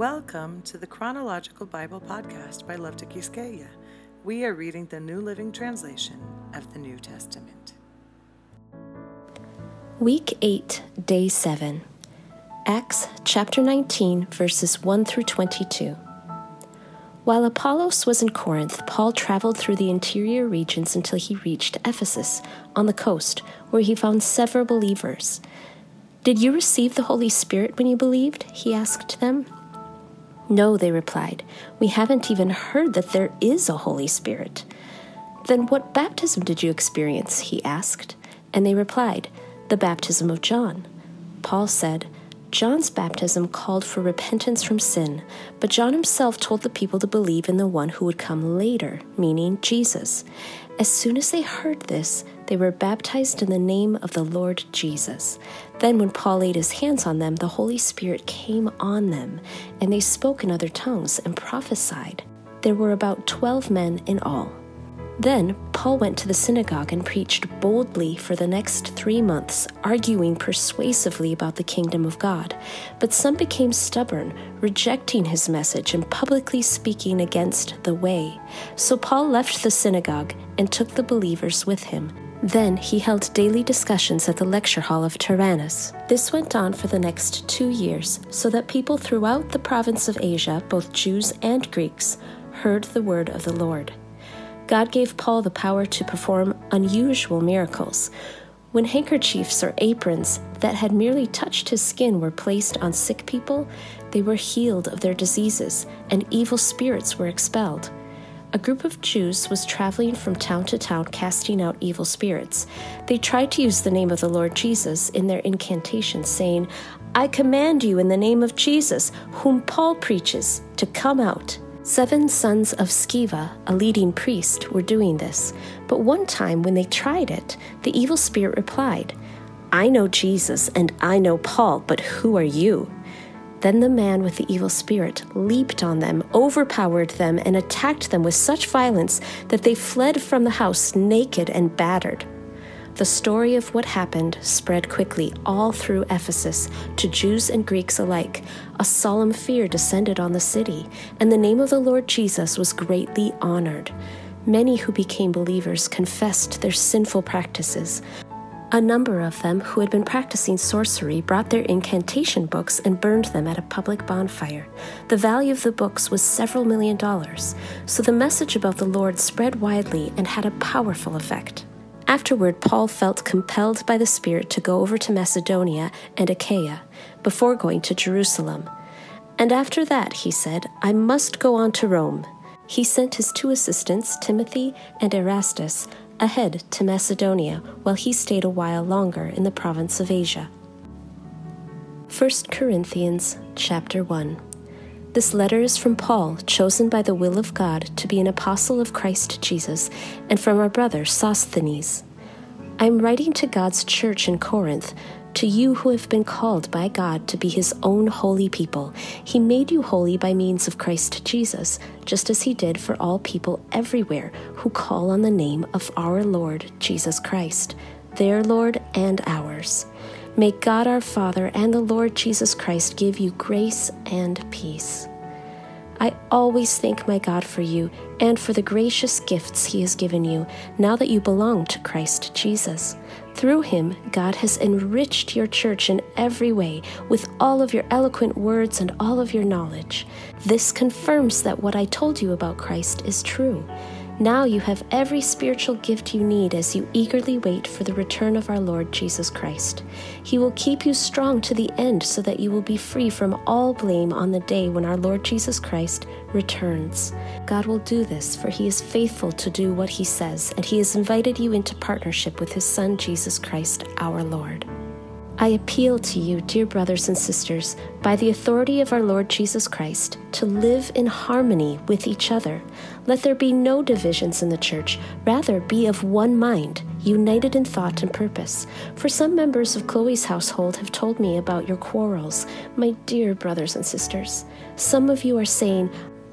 Welcome to the Chronological Bible Podcast by Love to Quisqueya. We are reading the New Living Translation of the New Testament. Week 8, Day 7. Acts chapter 19, verses 1 through 22. While Apollos was in Corinth, Paul traveled through the interior regions until he reached Ephesus, on the coast, where he found several believers. Did you receive the Holy Spirit when you believed? He asked them. No, they replied. We haven't even heard that there is a Holy Spirit. Then what baptism did you experience? He asked. And they replied, The baptism of John. Paul said, John's baptism called for repentance from sin, but John himself told the people to believe in the one who would come later, meaning Jesus. As soon as they heard this, they were baptized in the name of the Lord Jesus. Then, when Paul laid his hands on them, the Holy Spirit came on them, and they spoke in other tongues and prophesied. There were about twelve men in all. Then Paul went to the synagogue and preached boldly for the next three months, arguing persuasively about the kingdom of God. But some became stubborn, rejecting his message and publicly speaking against the way. So Paul left the synagogue and took the believers with him. Then he held daily discussions at the lecture hall of Tyrannus. This went on for the next two years, so that people throughout the province of Asia, both Jews and Greeks, heard the word of the Lord. God gave Paul the power to perform unusual miracles. When handkerchiefs or aprons that had merely touched his skin were placed on sick people, they were healed of their diseases, and evil spirits were expelled. A group of Jews was traveling from town to town casting out evil spirits. They tried to use the name of the Lord Jesus in their incantations, saying, I command you in the name of Jesus, whom Paul preaches, to come out. Seven sons of Sceva, a leading priest, were doing this, but one time when they tried it, the evil spirit replied, I know Jesus and I know Paul, but who are you? Then the man with the evil spirit leaped on them, overpowered them, and attacked them with such violence that they fled from the house naked and battered. The story of what happened spread quickly all through Ephesus to Jews and Greeks alike. A solemn fear descended on the city, and the name of the Lord Jesus was greatly honored. Many who became believers confessed their sinful practices. A number of them who had been practicing sorcery brought their incantation books and burned them at a public bonfire. The value of the books was several million dollars, so the message about the Lord spread widely and had a powerful effect. Afterward, Paul felt compelled by the Spirit to go over to Macedonia and Achaia before going to Jerusalem. And after that, he said, I must go on to Rome. He sent his two assistants, Timothy and Erastus, ahead to Macedonia while he stayed a while longer in the province of Asia. 1 Corinthians chapter 1 this letter is from Paul, chosen by the will of God to be an apostle of Christ Jesus, and from our brother Sosthenes. I am writing to God's church in Corinth, to you who have been called by God to be his own holy people. He made you holy by means of Christ Jesus, just as he did for all people everywhere who call on the name of our Lord Jesus Christ, their Lord and ours. May God our Father and the Lord Jesus Christ give you grace and peace. I always thank my God for you and for the gracious gifts He has given you now that you belong to Christ Jesus. Through Him, God has enriched your church in every way with all of your eloquent words and all of your knowledge. This confirms that what I told you about Christ is true now you have every spiritual gift you need as you eagerly wait for the return of our Lord Jesus Christ. He will keep you strong to the end so that you will be free from all blame on the day when our Lord Jesus Christ returns. God will do this, for He is faithful to do what He says, and He has invited you into partnership with His Son, Jesus Christ, our Lord. I appeal to you, dear brothers and sisters, by the authority of our Lord Jesus Christ, to live in harmony with each other. Let there be no divisions in the church, rather, be of one mind, united in thought and purpose. For some members of Chloe's household have told me about your quarrels, my dear brothers and sisters. Some of you are saying,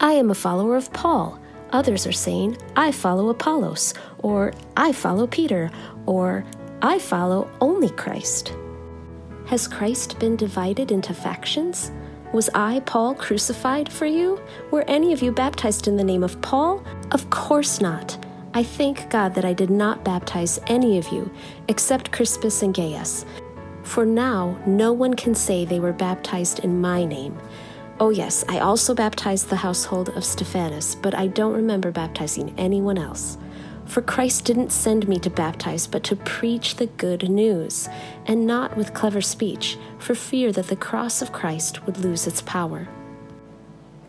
I am a follower of Paul. Others are saying, I follow Apollos, or I follow Peter, or I follow only Christ. Has Christ been divided into factions? Was I, Paul, crucified for you? Were any of you baptized in the name of Paul? Of course not. I thank God that I did not baptize any of you, except Crispus and Gaius. For now, no one can say they were baptized in my name. Oh, yes, I also baptized the household of Stephanas, but I don't remember baptizing anyone else. For Christ didn't send me to baptize, but to preach the good news, and not with clever speech, for fear that the cross of Christ would lose its power.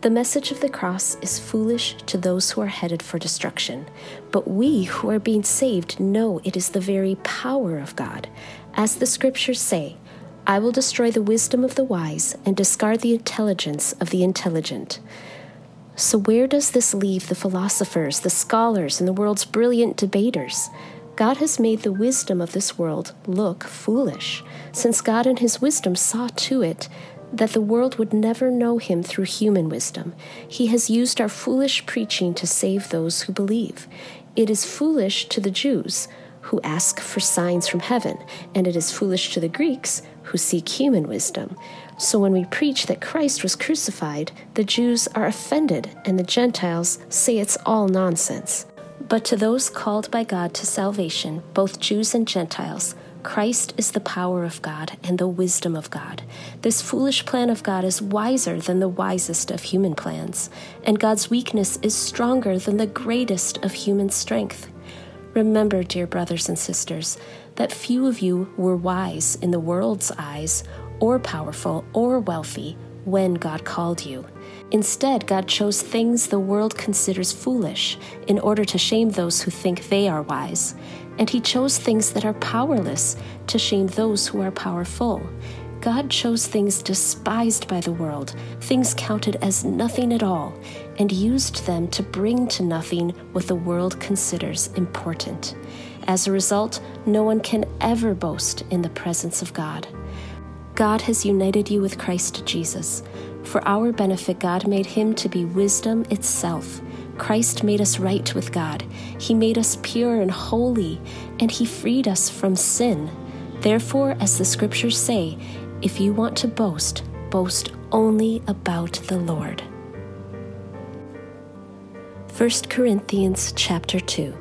The message of the cross is foolish to those who are headed for destruction, but we who are being saved know it is the very power of God. As the scriptures say, I will destroy the wisdom of the wise and discard the intelligence of the intelligent. So, where does this leave the philosophers, the scholars, and the world's brilliant debaters? God has made the wisdom of this world look foolish, since God in his wisdom saw to it that the world would never know him through human wisdom. He has used our foolish preaching to save those who believe. It is foolish to the Jews who ask for signs from heaven, and it is foolish to the Greeks who seek human wisdom. So when we preach that Christ was crucified, the Jews are offended and the Gentiles say it's all nonsense. But to those called by God to salvation, both Jews and Gentiles, Christ is the power of God and the wisdom of God. This foolish plan of God is wiser than the wisest of human plans, and God's weakness is stronger than the greatest of human strength. Remember, dear brothers and sisters, that few of you were wise in the world's eyes or powerful or wealthy when God called you. Instead, God chose things the world considers foolish in order to shame those who think they are wise. And He chose things that are powerless to shame those who are powerful. God chose things despised by the world, things counted as nothing at all, and used them to bring to nothing what the world considers important. As a result, no one can ever boast in the presence of God. God has united you with Christ Jesus. For our benefit, God made him to be wisdom itself. Christ made us right with God. He made us pure and holy, and he freed us from sin. Therefore, as the scriptures say, if you want to boast, boast only about the Lord. 1 Corinthians chapter 2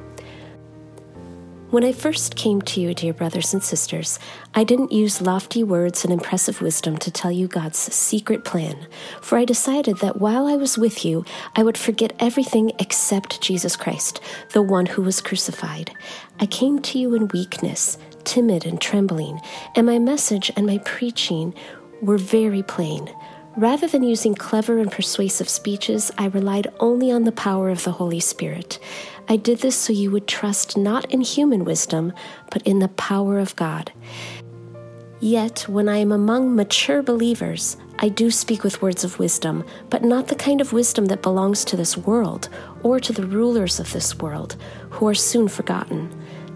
when I first came to you, dear brothers and sisters, I didn't use lofty words and impressive wisdom to tell you God's secret plan, for I decided that while I was with you, I would forget everything except Jesus Christ, the one who was crucified. I came to you in weakness, timid and trembling, and my message and my preaching were very plain. Rather than using clever and persuasive speeches, I relied only on the power of the Holy Spirit. I did this so you would trust not in human wisdom, but in the power of God. Yet, when I am among mature believers, I do speak with words of wisdom, but not the kind of wisdom that belongs to this world or to the rulers of this world, who are soon forgotten.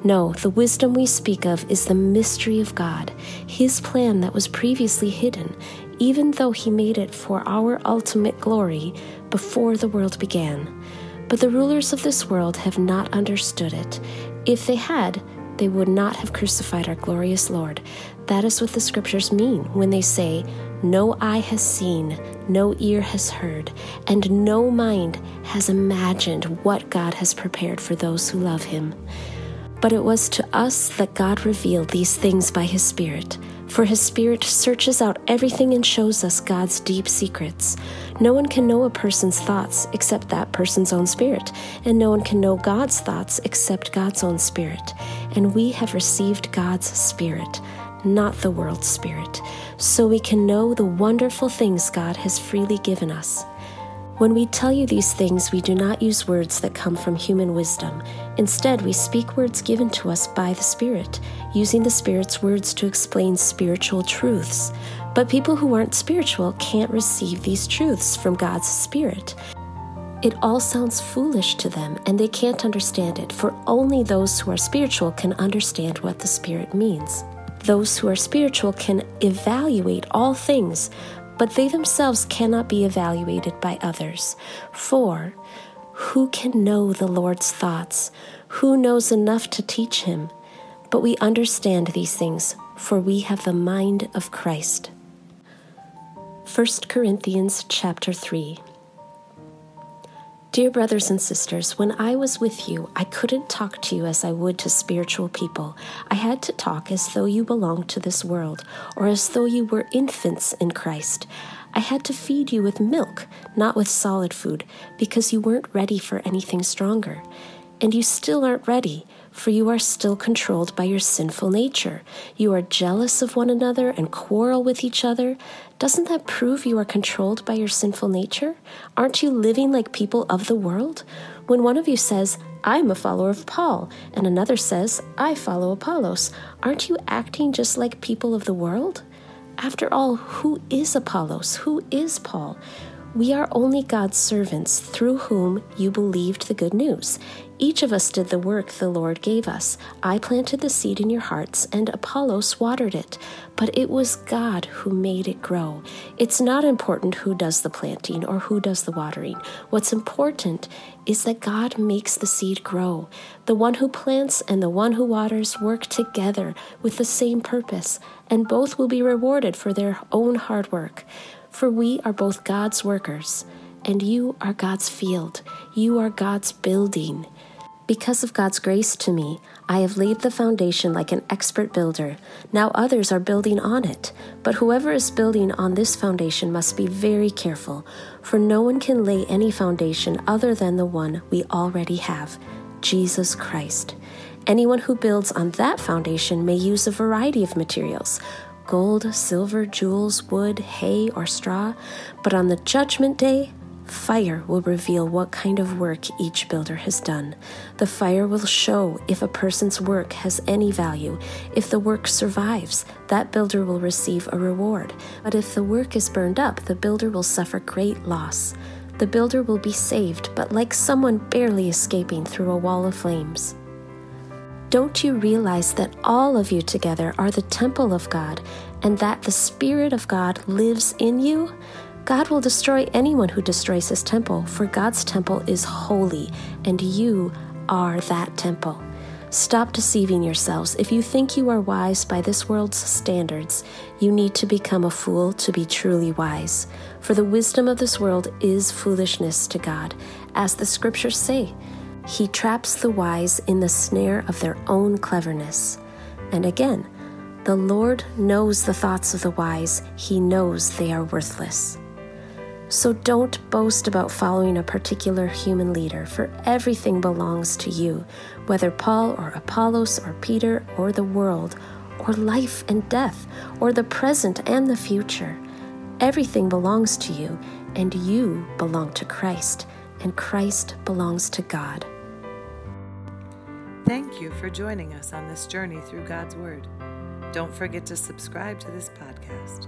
No, the wisdom we speak of is the mystery of God, His plan that was previously hidden, even though He made it for our ultimate glory before the world began. But the rulers of this world have not understood it. If they had, they would not have crucified our glorious Lord. That is what the scriptures mean when they say, No eye has seen, no ear has heard, and no mind has imagined what God has prepared for those who love him. But it was to us that God revealed these things by his Spirit. For his Spirit searches out everything and shows us God's deep secrets. No one can know a person's thoughts except that person's own spirit, and no one can know God's thoughts except God's own spirit. And we have received God's Spirit, not the world's spirit, so we can know the wonderful things God has freely given us. When we tell you these things, we do not use words that come from human wisdom. Instead, we speak words given to us by the Spirit, using the Spirit's words to explain spiritual truths. But people who aren't spiritual can't receive these truths from God's Spirit. It all sounds foolish to them, and they can't understand it, for only those who are spiritual can understand what the Spirit means. Those who are spiritual can evaluate all things, but they themselves cannot be evaluated by others. For who can know the Lord's thoughts? Who knows enough to teach him? But we understand these things, for we have the mind of Christ. 1 Corinthians chapter 3. Dear brothers and sisters, when I was with you, I couldn't talk to you as I would to spiritual people. I had to talk as though you belonged to this world, or as though you were infants in Christ. I had to feed you with milk, not with solid food, because you weren't ready for anything stronger. And you still aren't ready, for you are still controlled by your sinful nature. You are jealous of one another and quarrel with each other. Doesn't that prove you are controlled by your sinful nature? Aren't you living like people of the world? When one of you says, I'm a follower of Paul, and another says, I follow Apollos, aren't you acting just like people of the world? After all, who is Apollos? Who is Paul? We are only God's servants through whom you believed the good news. Each of us did the work the Lord gave us. I planted the seed in your hearts, and Apollos watered it, but it was God who made it grow. It's not important who does the planting or who does the watering. What's important is that God makes the seed grow. The one who plants and the one who waters work together with the same purpose, and both will be rewarded for their own hard work. For we are both God's workers, and you are God's field. You are God's building. Because of God's grace to me, I have laid the foundation like an expert builder. Now others are building on it. But whoever is building on this foundation must be very careful, for no one can lay any foundation other than the one we already have Jesus Christ. Anyone who builds on that foundation may use a variety of materials gold, silver, jewels, wood, hay, or straw, but on the judgment day, fire will reveal what kind of work each builder has done. The fire will show if a person's work has any value. If the work survives, that builder will receive a reward. But if the work is burned up, the builder will suffer great loss. The builder will be saved, but like someone barely escaping through a wall of flames. Don't you realize that all of you together are the temple of God and that the Spirit of God lives in you? God will destroy anyone who destroys his temple, for God's temple is holy, and you are that temple. Stop deceiving yourselves. If you think you are wise by this world's standards, you need to become a fool to be truly wise. For the wisdom of this world is foolishness to God, as the scriptures say. He traps the wise in the snare of their own cleverness. And again, the Lord knows the thoughts of the wise, He knows they are worthless. So don't boast about following a particular human leader, for everything belongs to you, whether Paul or Apollos or Peter or the world, or life and death, or the present and the future. Everything belongs to you, and you belong to Christ, and Christ belongs to God. Thank you for joining us on this journey through God's Word. Don't forget to subscribe to this podcast.